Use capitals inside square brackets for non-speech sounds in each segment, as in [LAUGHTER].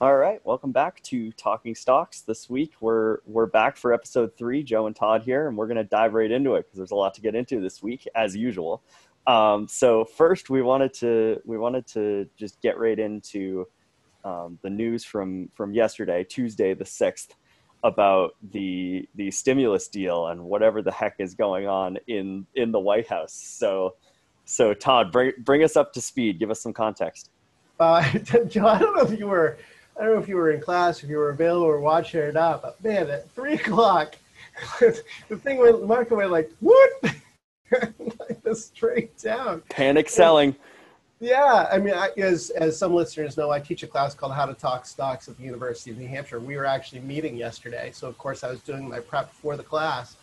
All right, welcome back to Talking Stocks. This week we're we're back for episode three. Joe and Todd here, and we're going to dive right into it because there's a lot to get into this week, as usual. Um, so first, we wanted to we wanted to just get right into um, the news from from yesterday, Tuesday the sixth, about the the stimulus deal and whatever the heck is going on in in the White House. So so Todd, bring bring us up to speed. Give us some context. Uh, [LAUGHS] Joe, I don't know if you were I don't know if you were in class, if you were available or watching it or not, but man, at three [LAUGHS] o'clock, the thing went, the market went like, what? [LAUGHS] like this straight down. Panic selling. Yeah, I mean, I, as as some listeners know, I teach a class called How to Talk Stocks at the University of New Hampshire. We were actually meeting yesterday, so of course I was doing my prep for the class,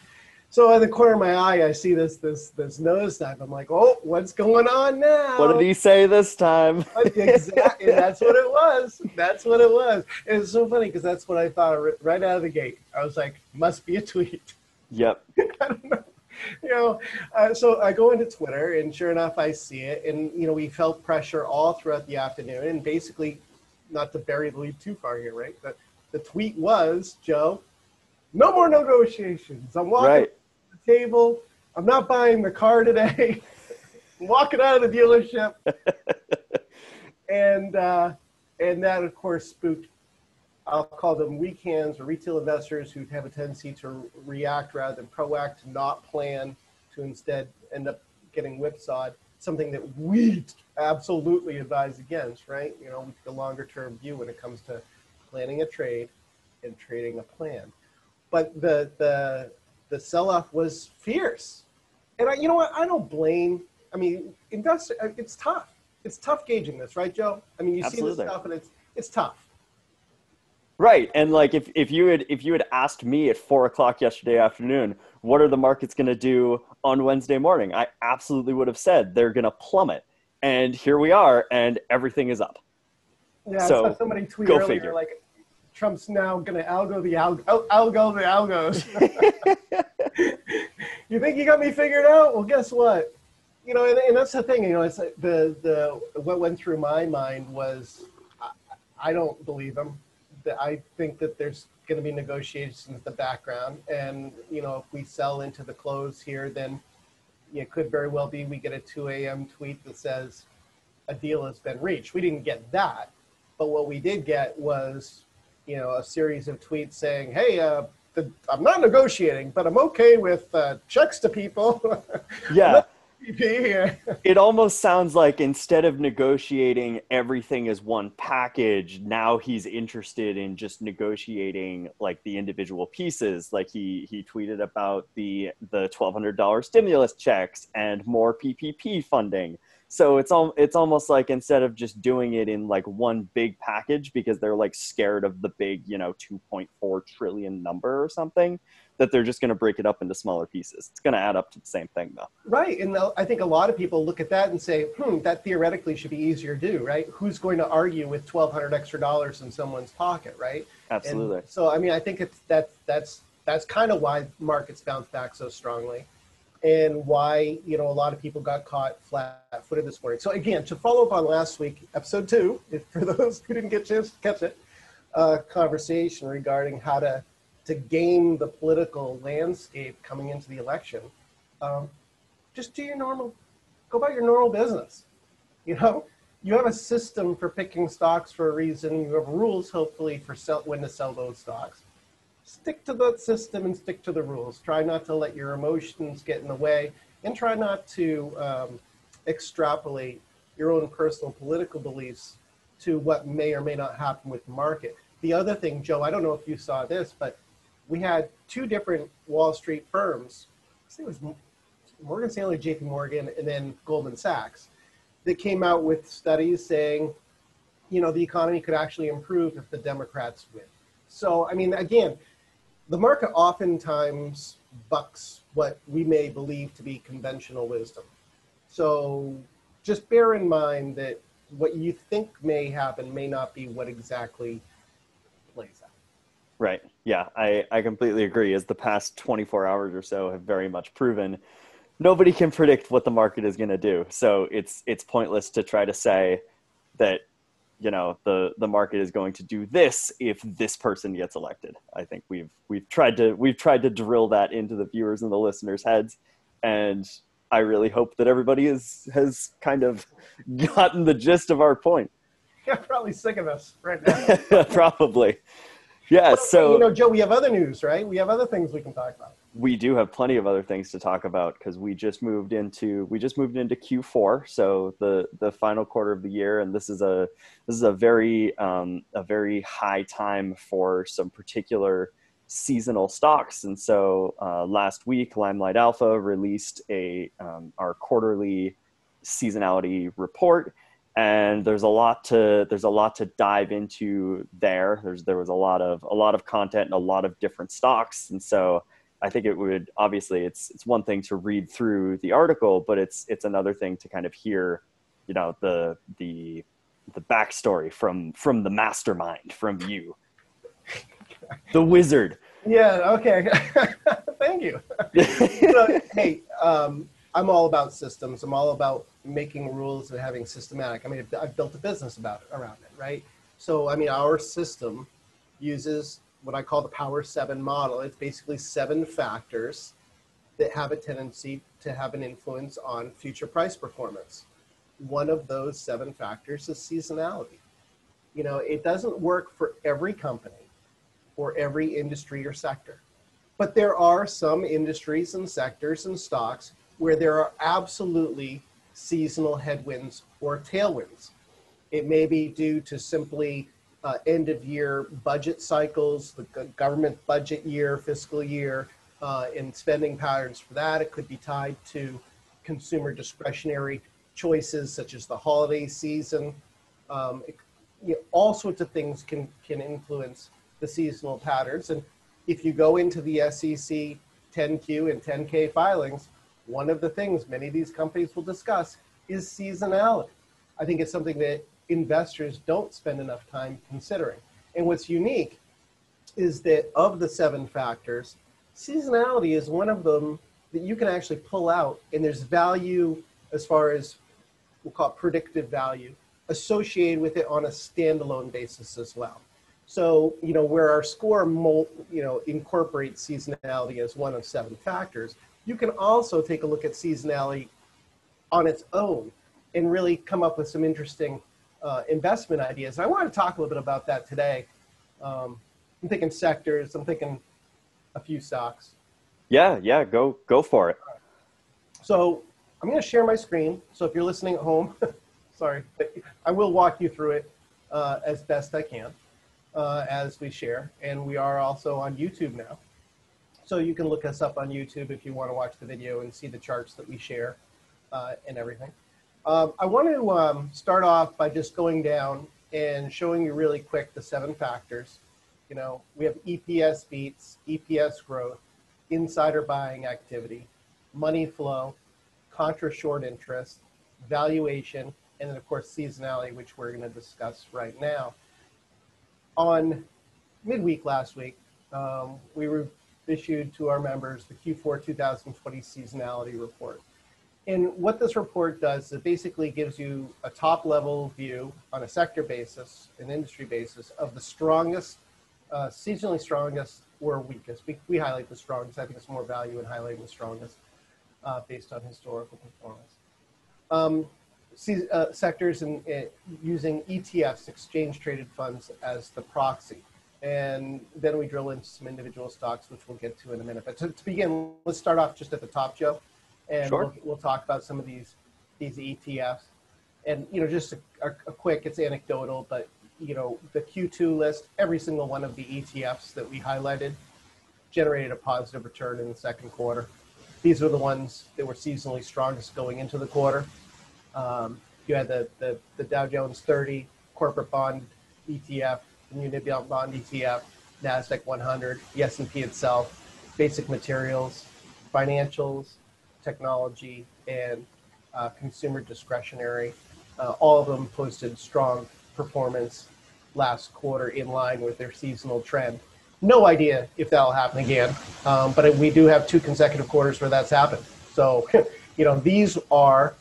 so in the corner of my eye, I see this this this nose dive. I'm like, oh, what's going on now? What did he say this time? [LAUGHS] exactly. That's what it was. That's what it was. And it's so funny because that's what I thought right out of the gate. I was like, must be a tweet. Yep. [LAUGHS] I don't know. You know, uh, so I go into Twitter, and sure enough, I see it. And you know, we felt pressure all throughout the afternoon, and basically, not to bury the lead too far here, right? But the tweet was, Joe, no more negotiations. I'm walking. Right table. I'm not buying the car today. [LAUGHS] I'm walking out of the dealership. [LAUGHS] and uh, and that of course spooked I'll call them weak hands or retail investors who have a tendency to react rather than proact, not plan, to instead end up getting whipsawed. Something that we absolutely advise against, right? You know, we take a longer term view when it comes to planning a trade and trading a plan. But the the the sell-off was fierce. And I, you know what? I don't blame. I mean, investor. Uh, it's tough. It's tough gauging this, right, Joe? I mean, you Absolutely. see this stuff, and it's it's tough. Right, and like if, if you had if you had asked me at four o'clock yesterday afternoon, what are the markets going to do on Wednesday morning? I absolutely would have said they're going to plummet, and here we are, and everything is up. Yeah, so, somebody tweet earlier figure. like Trump's now going to algo the algo, algo the algos. [LAUGHS] you think you got me figured out? Well, guess what? You know, and, and that's the thing. You know, it's the the what went through my mind was I, I don't believe him. That I think that there's going to be negotiations in the background, and you know, if we sell into the close here, then it could very well be we get a 2 a.m. tweet that says a deal has been reached. We didn't get that, but what we did get was you know, a series of tweets saying, "Hey, uh, the, I'm not negotiating, but I'm okay with uh, checks to people." [LAUGHS] yeah. [LAUGHS] it almost sounds like instead of negotiating everything as one package, now he's interested in just negotiating like the individual pieces. Like he he tweeted about the the twelve hundred dollar stimulus checks and more PPP funding so it's all it's almost like instead of just doing it in like one big package because they're like scared of the big you know 2.4 trillion number or something that they're just going to break it up into smaller pieces. It's going to add up to the same thing though. Right and i think a lot of people look at that and say hmm that theoretically should be easier to do right? Who's going to argue with 1200 extra dollars in someone's pocket right? Absolutely. And so i mean i think it's that that's that's kind of why markets bounce back so strongly and why you know a lot of people got caught flat-footed this morning. So again, to follow up on last week, episode two, if for those who didn't get a chance to catch it, uh, conversation regarding how to to game the political landscape coming into the election. Um, just do your normal, go about your normal business. You know, you have a system for picking stocks for a reason. You have rules, hopefully, for sell, when to sell those stocks stick to the system and stick to the rules. Try not to let your emotions get in the way and try not to um, extrapolate your own personal political beliefs to what may or may not happen with the market. The other thing, Joe, I don't know if you saw this, but we had two different Wall Street firms. I think it was Morgan Stanley, JP Morgan, and then Goldman Sachs that came out with studies saying, you know, the economy could actually improve if the Democrats win. So, I mean, again, the market oftentimes bucks what we may believe to be conventional wisdom. So just bear in mind that what you think may happen may not be what exactly plays out. Right. Yeah, I, I completely agree. As the past 24 hours or so have very much proven, nobody can predict what the market is going to do. So it's it's pointless to try to say that you know the the market is going to do this if this person gets elected. I think we've we've tried to we've tried to drill that into the viewers and the listeners heads. And i really hope that everybody is has kind of [LAUGHS] gotten the gist of our point. Yeah probably sick of us right now. [LAUGHS] Probably. Yeah so you know joe we have other news right? We have other things we can talk about we do have plenty of other things to talk about because we just moved into we just moved into q4 so the the final quarter of the year and this is a this is a very um, a very high time for some particular seasonal stocks. And so uh, last week limelight alpha released a um, our quarterly seasonality report and there's a lot to there's a lot to dive into there. There's there was a lot of a lot of content and a lot of different stocks. And so i think it would obviously it's it's one thing to read through the article but it's it's another thing to kind of hear you know the the the backstory from from the mastermind from you the wizard yeah okay [LAUGHS] thank you so, hey um I'm all about systems. I'm all about making rules and having systematic. I mean, I've built a business about it, around it, right? So, I mean, our system uses what I call the Power Seven model. It's basically seven factors that have a tendency to have an influence on future price performance. One of those seven factors is seasonality. You know, it doesn't work for every company or every industry or sector, but there are some industries and sectors and stocks where there are absolutely seasonal headwinds or tailwinds. It may be due to simply uh, end of year budget cycles, the government budget year, fiscal year, uh, and spending patterns for that. It could be tied to consumer discretionary choices such as the holiday season. Um, it, you know, all sorts of things can, can influence the seasonal patterns. And if you go into the SEC 10Q and 10K filings, one of the things many of these companies will discuss is seasonality. I think it's something that investors don't spend enough time considering. And what's unique is that of the seven factors, seasonality is one of them that you can actually pull out, and there's value as far as we'll call it predictive value associated with it on a standalone basis as well. So, you know, where our score, you know, incorporates seasonality as one of seven factors, you can also take a look at seasonality on its own and really come up with some interesting uh, investment ideas. And I want to talk a little bit about that today. Um, I'm thinking sectors. I'm thinking a few stocks. Yeah, yeah, go go for it. So I'm going to share my screen. So if you're listening at home, [LAUGHS] sorry, I will walk you through it uh, as best I can uh, as we share. And we are also on YouTube now. So you can look us up on YouTube if you want to watch the video and see the charts that we share uh, and everything. Um, I want to um, start off by just going down and showing you really quick the seven factors. You know, we have EPS beats, EPS growth, insider buying activity, money flow, contra short interest, valuation, and then of course seasonality, which we're going to discuss right now. On midweek last week, um, we issued to our members the Q4 2020 seasonality report. And what this report does is it basically gives you a top level view on a sector basis, an industry basis, of the strongest, uh, seasonally strongest or weakest. We, we highlight the strongest. I think it's more value in highlighting the strongest uh, based on historical performance. Um, see, uh, sectors in, in, using ETFs, exchange traded funds, as the proxy and then we drill into some individual stocks, which we'll get to in a minute. But to, to begin, let's start off just at the top, Joe, and sure. we'll, we'll, talk about some of these these ETFs. And you know, just a, a, a, quick, it's anecdotal, but you know, the Q2 list, every single one of the ETFs that we highlighted generated a positive return in the second quarter. These are the ones that were seasonally strongest going into the quarter. Um, you had the, the, the Dow Jones 30 corporate bond ETF the Muni Bond ETF, NASDAQ 100, the S&P itself, basic materials, financials, technology, and uh, consumer discretionary. Uh, all of them posted strong performance last quarter in line with their seasonal trend. No idea if that'll happen again, um, but we do have two consecutive quarters where that's happened. So, [LAUGHS] you know, these are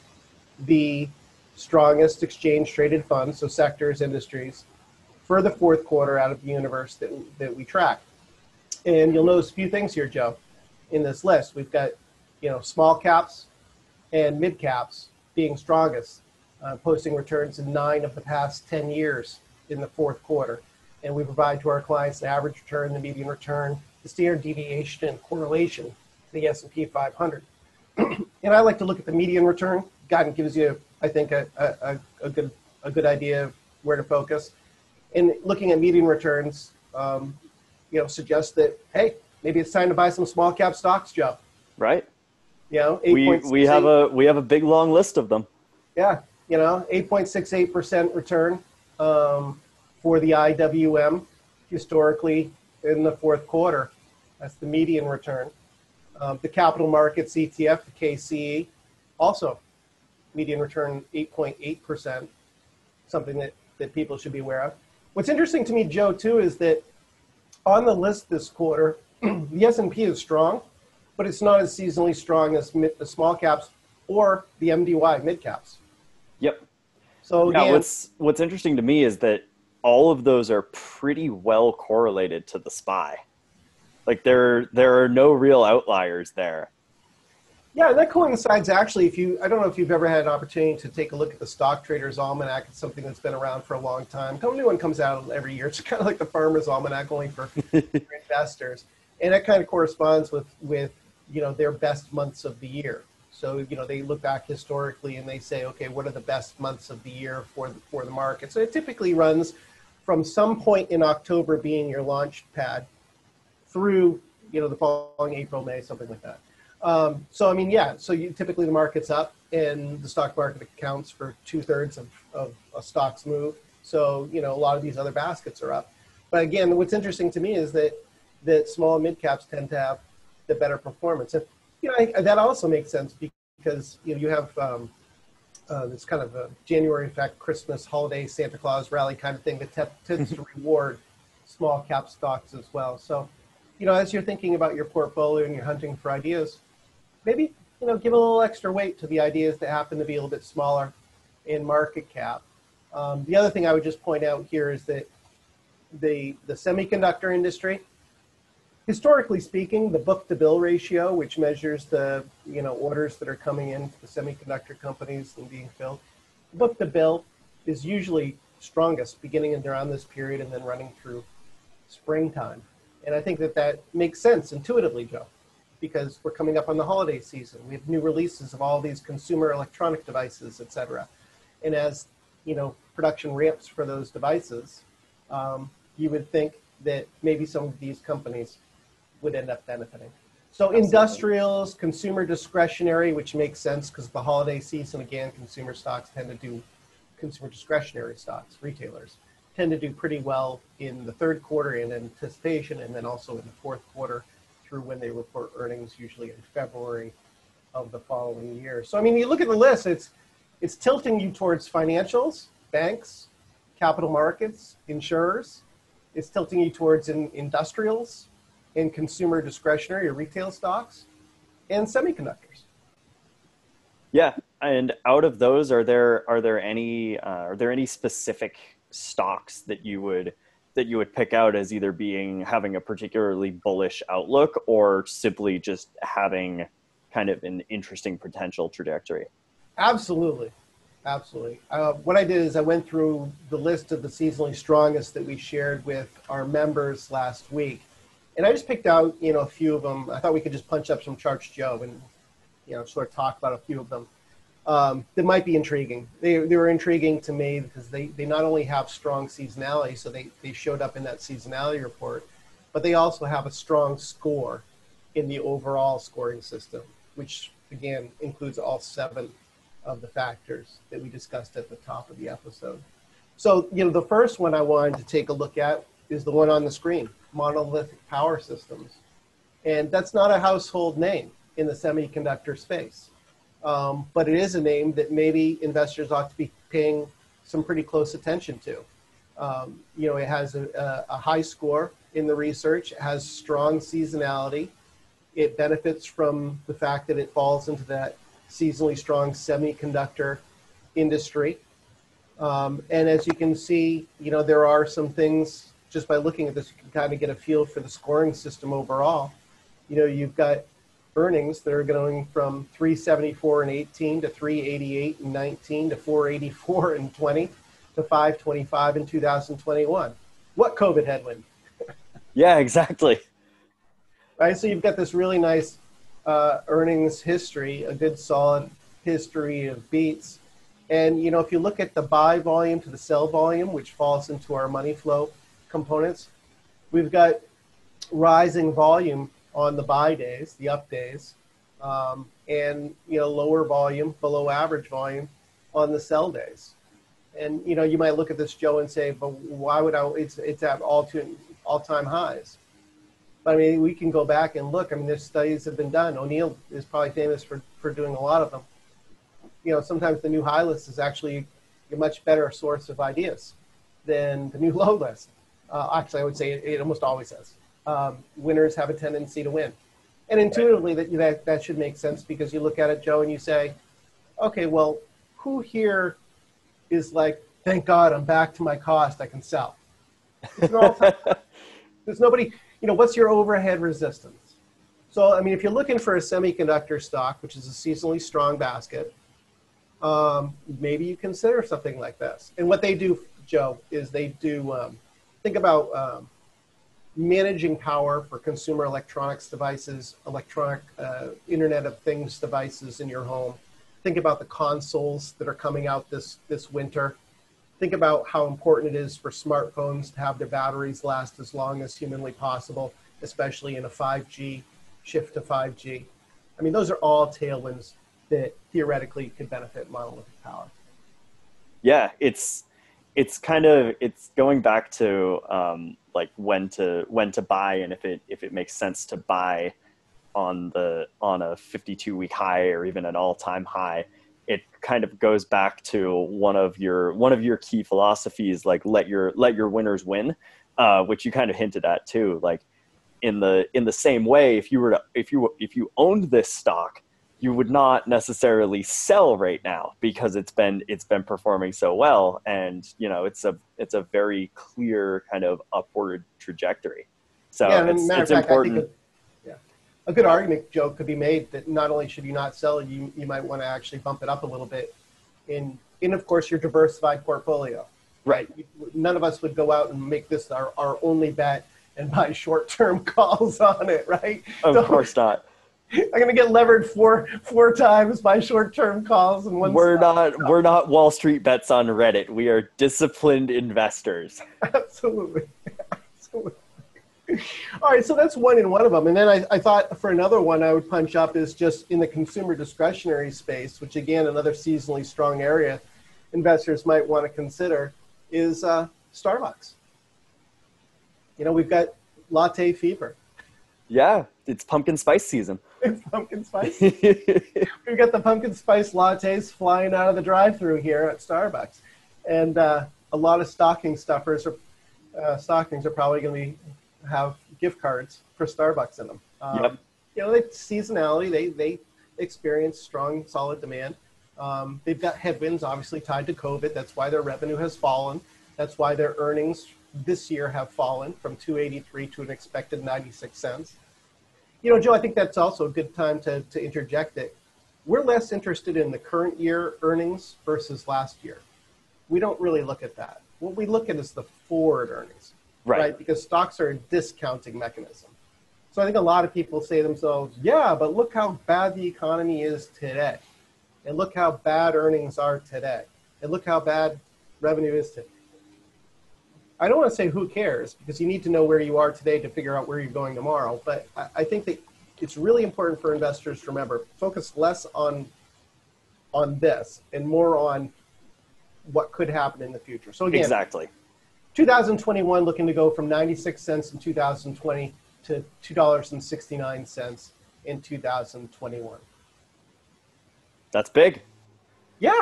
the strongest exchange traded funds, so sectors, industries, for the fourth quarter out of the universe that, that we track. And you'll notice a few things here, Joe, in this list. We've got, you know, small caps and mid caps being strongest, uh, posting returns in nine of the past 10 years in the fourth quarter. And we provide to our clients the average return, the median return, the standard deviation, and correlation to the S&P 500. [CLEARS THROAT] and I like to look at the median return. God gives you, I think, a, a, a, good, a good idea of where to focus. And looking at median returns, um, you know, suggests that, hey, maybe it's time to buy some small cap stocks, Joe. Right. You know, we, we have a we have a big long list of them. Yeah, you know, 8.68% return um, for the IWM historically in the fourth quarter. That's the median return. Um, the capital markets ETF, the KCE, also median return 8.8%, something that, that people should be aware of. What's interesting to me, Joe, too, is that on the list this quarter, [CLEARS THROAT] the S&P is strong, but it's not as seasonally strong as mid, the small caps or the MDY mid caps. Yep. So yeah, again, what's what's interesting to me is that all of those are pretty well correlated to the SPY. Like there there are no real outliers there. Yeah, and that coincides actually. If you, I don't know if you've ever had an opportunity to take a look at the Stock Traders Almanac. It's something that's been around for a long time. A new one comes out every year. [LAUGHS] It's kind of like the Farmer's Almanac, only for, for [LAUGHS] investors, and that kind of corresponds with with you know their best months of the year. So you know they look back historically and they say, okay, what are the best months of the year for the, for the market? So it typically runs from some point in October being your launch pad through you know the following April, May, something like that. Um, so I mean, yeah. So you, typically the market's up, and the stock market accounts for two thirds of, of a stock's move. So you know a lot of these other baskets are up. But again, what's interesting to me is that that small mid caps tend to have the better performance. And you know I, that also makes sense because you know you have um, uh, this kind of a January effect, Christmas, holiday, Santa Claus rally kind of thing that te- tends to reward small cap stocks as well. So you know as you're thinking about your portfolio and you're hunting for ideas maybe you know give a little extra weight to the ideas that happen to be a little bit smaller in market cap. Um, the other thing I would just point out here is that the the semiconductor industry, historically speaking, the book to bill ratio, which measures the you know orders that are coming in to the semiconductor companies and being filled, book to bill is usually strongest beginning in around this period and then running through springtime. And I think that that makes sense intuitively, Joe because we're coming up on the holiday season. We have new releases of all these consumer electronic devices, et cetera. And as you know, production ramps for those devices, um, you would think that maybe some of these companies would end up benefiting. So Absolutely. industrials, consumer discretionary, which makes sense because the holiday season, again, consumer stocks tend to do consumer discretionary stocks, retailers tend to do pretty well in the third quarter in anticipation and then also in the fourth quarter through when they report earnings, usually in February of the following year. So I mean, you look at the list; it's it's tilting you towards financials, banks, capital markets, insurers. It's tilting you towards in, industrials, and consumer discretionary or retail stocks, and semiconductors. Yeah, and out of those, are there are there any uh, are there any specific stocks that you would that you would pick out as either being having a particularly bullish outlook or simply just having kind of an interesting potential trajectory? Absolutely. Absolutely. Uh, what I did is I went through the list of the seasonally strongest that we shared with our members last week. And I just picked out, you know, a few of them. I thought we could just punch up some charts, Joe, and, you know, sort of talk about a few of them um, that might be intriguing. They, they were intriguing to me because they, they not only have strong seasonality, so they, they showed up in that seasonality report, but they also have a strong score in the overall scoring system, which again includes all seven of the factors that we discussed at the top of the episode. So, you know, the first one I wanted to take a look at is the one on the screen, monolithic power systems. And that's not a household name in the semiconductor space um, but it is a name that maybe investors ought to be paying some pretty close attention to. Um, you know, it has a, a, high score in the research, it has strong seasonality. It benefits from the fact that it falls into that seasonally strong semiconductor industry. Um, and as you can see, you know, there are some things just by looking at this, you can kind of get a feel for the scoring system overall. You know, you've got earnings that are going from 374 and 18 to 388 and 19 to 484 and 20 to 525 in 2021. What COVID headwind? [LAUGHS] yeah, exactly. Right. So you've got this really nice uh, earnings history, a good solid history of beats. And you know, if you look at the buy volume to the sell volume, which falls into our money flow components, we've got rising volume on the buy days, the up days, um, and you know lower volume, below average volume on the sell days. And you know you might look at this Joe and say, but why would I? It's it's at all to all time highs. But I mean, we can go back and look. I mean, there's studies have been done. O'Neill is probably famous for, for doing a lot of them. You know, sometimes the new high list is actually a much better source of ideas than the new [LAUGHS] low list. Uh, actually, I would say it, it almost always is. Um, winners have a tendency to win. And intuitively, that, that, that should make sense because you look at it, Joe, and you say, okay, well, who here is like, thank God I'm back to my cost, I can sell? [LAUGHS] There's nobody, you know, what's your overhead resistance? So, I mean, if you're looking for a semiconductor stock, which is a seasonally strong basket, um, maybe you consider something like this. And what they do, Joe, is they do um, think about um, managing power for consumer electronics devices, electronic uh, Internet of Things devices in your home. Think about the consoles that are coming out this this winter think about how important it is for smartphones to have their batteries last as long as humanly possible, especially in a 5G shift to 5G. I mean, those are all tailwinds that theoretically could benefit monolithic power. Yeah, it's it's kind of it's going back to um, like when to when to buy and if it if it makes sense to buy on the on a 52 week high or even an all time high. It kind of goes back to one of your one of your key philosophies like let your let your winners win uh, which you kind of hinted at too. Like in the in the same way if you were to if you if you owned this stock you would not necessarily sell right now because it's been it's been performing so well and you know it's a it's a very clear kind of upward trajectory so yeah, it's, it's fact, important a good argument, Joe, could be made that not only should you not sell, you you might want to actually bump it up a little bit in in of course your diversified portfolio. Right. None of us would go out and make this our, our only bet and buy short term [LAUGHS] calls on it, right? Of so, course not. I'm gonna get levered four four times by short term calls and one. We're not we're not Wall Street bets on Reddit. We are disciplined investors. [LAUGHS] Absolutely. Absolutely. All right, so that's one in one of them. And then I, I thought for another one I would punch up is just in the consumer discretionary space, which again, another seasonally strong area investors might want to consider is uh, Starbucks. You know, we've got latte fever. Yeah, it's pumpkin spice season. It's [LAUGHS] pumpkin spice. we've got the pumpkin spice lattes flying out of the drive-through here at Starbucks, and uh, a lot of stocking stuffers or uh, stockings are probably going to have gift cards for Starbucks in them. Um, yep. You know, they seasonality. They they experience strong, solid demand. Um, they've got headwinds, obviously tied to COVID. That's why their revenue has fallen. That's why their earnings this year have fallen from 283 to an expected 96 cents. You know, Joe, I think that's also a good time to, to interject it. We're less interested in the current year earnings versus last year. We don't really look at that. What we look at is the forward earnings right. right? Because stocks are a discounting mechanism. So I think a lot of people say to themselves, yeah, but look how bad the economy is today. And look how bad earnings are today. And look how bad revenue is today. I don't want to say who cares because you need to know where you are today to figure out where you're going tomorrow. But I, I think that it's really important for investors to remember focus less on on this and more on what could happen in the future. So again, exactly 2021 looking to go from 96 cents in 2020 to $2.69 in 2021. That's big. Yeah.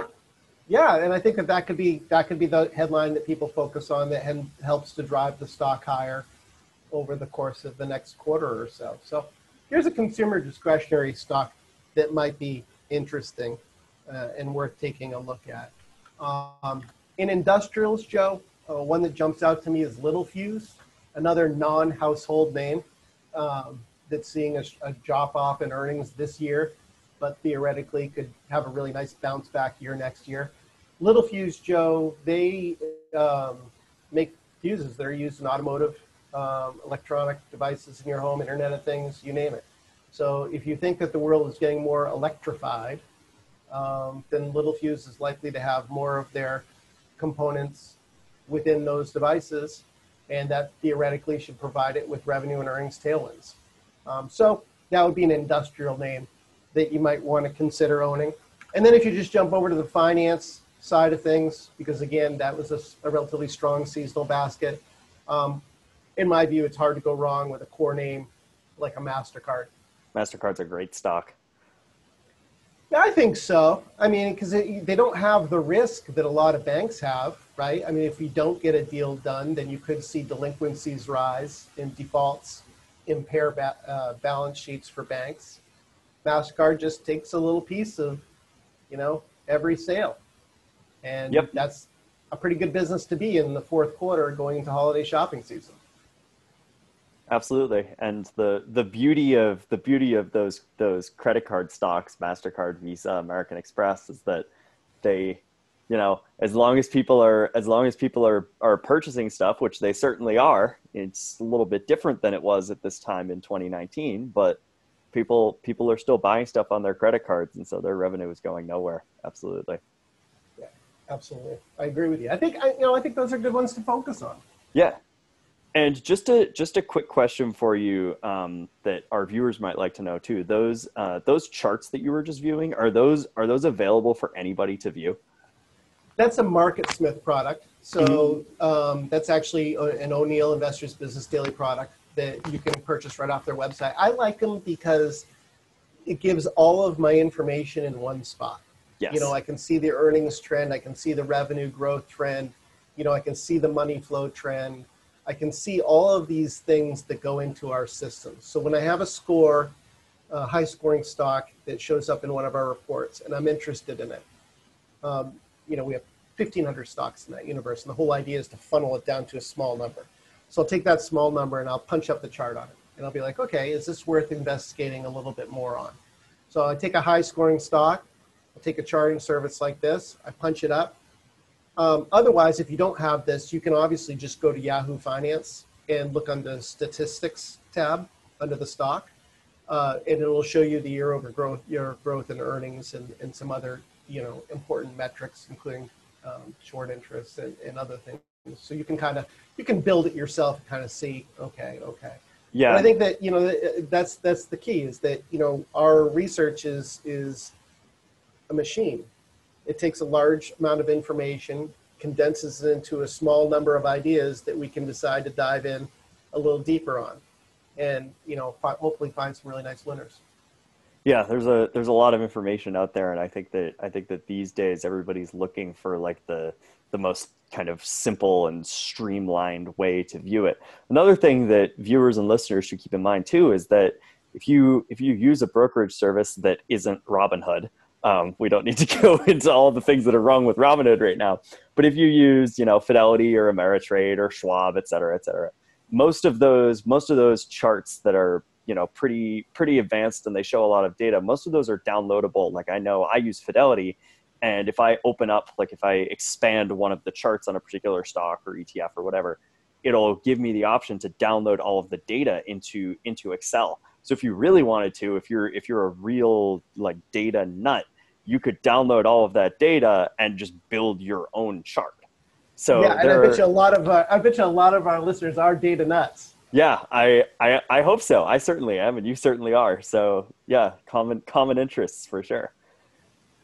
Yeah, and I think that that could be that could be the headline that people focus on that helps to drive the stock higher over the course of the next quarter or so. So, here's a consumer discretionary stock that might be interesting uh, and worth taking a look at. Um, in industrials, Joe, uh, one that jumps out to me is Littelfuse, another non-household name um, that's seeing a, a drop off in earnings this year, but theoretically could have a really nice bounce back year next year. Littelfuse, Joe, they um, make fuses that are used in automotive, um, electronic devices in your home, Internet of Things, you name it. So if you think that the world is getting more electrified, um, then Littelfuse is likely to have more of their components within those devices, and that theoretically should provide it with revenue and earnings tailwinds. Um, so that would be an industrial name that you might want to consider owning. And then if you just jump over to the finance side of things, because again, that was a, a relatively strong seasonal basket. Um, in my view, it's hard to go wrong with a core name like a MasterCard. MasterCard's a great stock. Yeah, I think so. I mean, because they don't have the risk that a lot of banks have, right? I mean, if you don't get a deal done, then you could see delinquencies rise and defaults impair ba- uh, balance sheets for banks. MasterCard just takes a little piece of, you know, every sale. And yep. that's a pretty good business to be in the fourth quarter going into holiday shopping season. Absolutely. And the the beauty of the beauty of those those credit card stocks mastercard visa american express is that they you know as long as people are as long as people are are purchasing stuff which they certainly are it's a little bit different than it was at this time in 2019 but people people are still buying stuff on their credit cards and so their revenue is going nowhere. Absolutely absolutely i agree with you i think I, you know i think those are good ones to focus on yeah and just a just a quick question for you um, that our viewers might like to know too. Those uh, those charts that you were just viewing are those are those available for anybody to view? That's a MarketSmith product. So mm-hmm. um, that's actually an O'Neill Investors Business Daily product that you can purchase right off their website. I like them because it gives all of my information in one spot. Yes. You know, I can see the earnings trend, I can see the revenue growth trend, you know, I can see the money flow trend I can see all of these things that go into our system. So when I have a score, a high scoring stock that shows up in one of our reports, and I'm interested in it, um, you know, we have 1,500 stocks in that universe, and the whole idea is to funnel it down to a small number. So I'll take that small number and I'll punch up the chart on it, and I'll be like, okay, is this worth investigating a little bit more on? So I take a high scoring stock, I'll take a charting service like this, I punch it up, um, otherwise, if you don't have this, you can obviously just go to Yahoo Finance and look on the statistics tab under the stock, uh, and it will show you the year over growth, year growth and earnings and, and some other you know important metrics, including um, short interest and, and other things. So you can kind of you can build it yourself and kind of see, okay, okay. Yeah. I think that you know that's that's the key is that you know our research is is a machine it takes a large amount of information, condenses it into a small number of ideas that we can decide to dive in a little deeper on, and you know, hopefully find some really nice winners. Yeah, there's a there's a lot of information out there, and I think that I think that these days everybody's looking for like the the most kind of simple and streamlined way to view it. Another thing that viewers and listeners should keep in mind too is that if you if you use a brokerage service that isn't Robinhood, um, we don't need to [LAUGHS] go into all the things that are wrong with Robinhood right now. But if you use, you know, Fidelity or Ameritrade or Schwab, et cetera, et cetera, most of those most of those charts that are you know pretty pretty advanced and they show a lot of data. Most of those are downloadable. Like I know I use Fidelity, and if I open up, like if I expand one of the charts on a particular stock or ETF or whatever, it'll give me the option to download all of the data into into Excel. So if you really wanted to, if you're if you're a real like data nut, you could download all of that data and just build your own chart. So yeah, and I bet you a lot of uh, I bet you a lot of our listeners are data nuts. Yeah, I, I I hope so. I certainly am, and you certainly are. So yeah, common common interests for sure.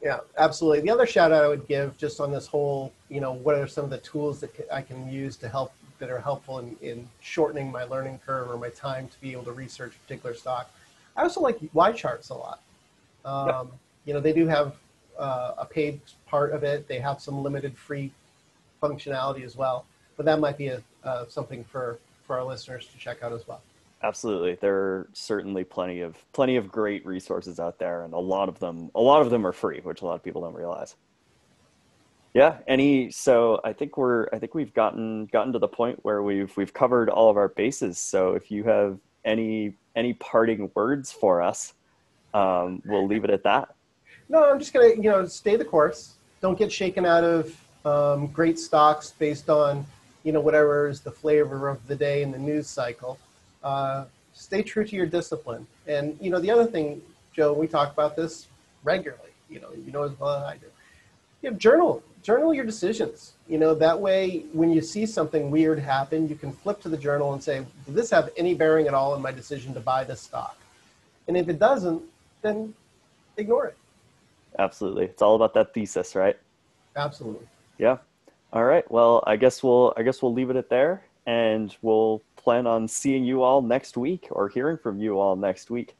Yeah, absolutely. The other shout out I would give just on this whole, you know, what are some of the tools that I can use to help that are helpful in, in shortening my learning curve or my time to be able to research a particular stock. I also like YCharts a lot. Um, yep you know, they do have uh, a paid part of it. They have some limited free functionality as well. But that might be a, uh, something for, for our listeners to check out as well. Absolutely, there are certainly plenty of plenty of great resources out there, and a lot of them a lot of them are free, which a lot of people don't realize. Yeah. Any? So I think we're. I think we've gotten gotten to the point where we've we've covered all of our bases. So if you have any any parting words for us, um, we'll leave it at that. No, I'm just gonna you know stay the course. Don't get shaken out of um, great stocks based on you know whatever is the flavor of the day in the news cycle. Uh, stay true to your discipline. And you know the other thing, Joe, we talk about this regularly. You know, you know as well as I do. You know, journal journal your decisions. You know that way, when you see something weird happen, you can flip to the journal and say, "Did this have any bearing at all in my decision to buy this stock?" And if it doesn't, then ignore it. Absolutely, it's all about that thesis, right? Absolutely. Yeah. All right. Well, I guess we'll I guess we'll leave it at there, and we'll plan on seeing you all next week or hearing from you all next week.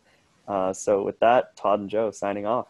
Uh, so with that, Todd and Joe signing off.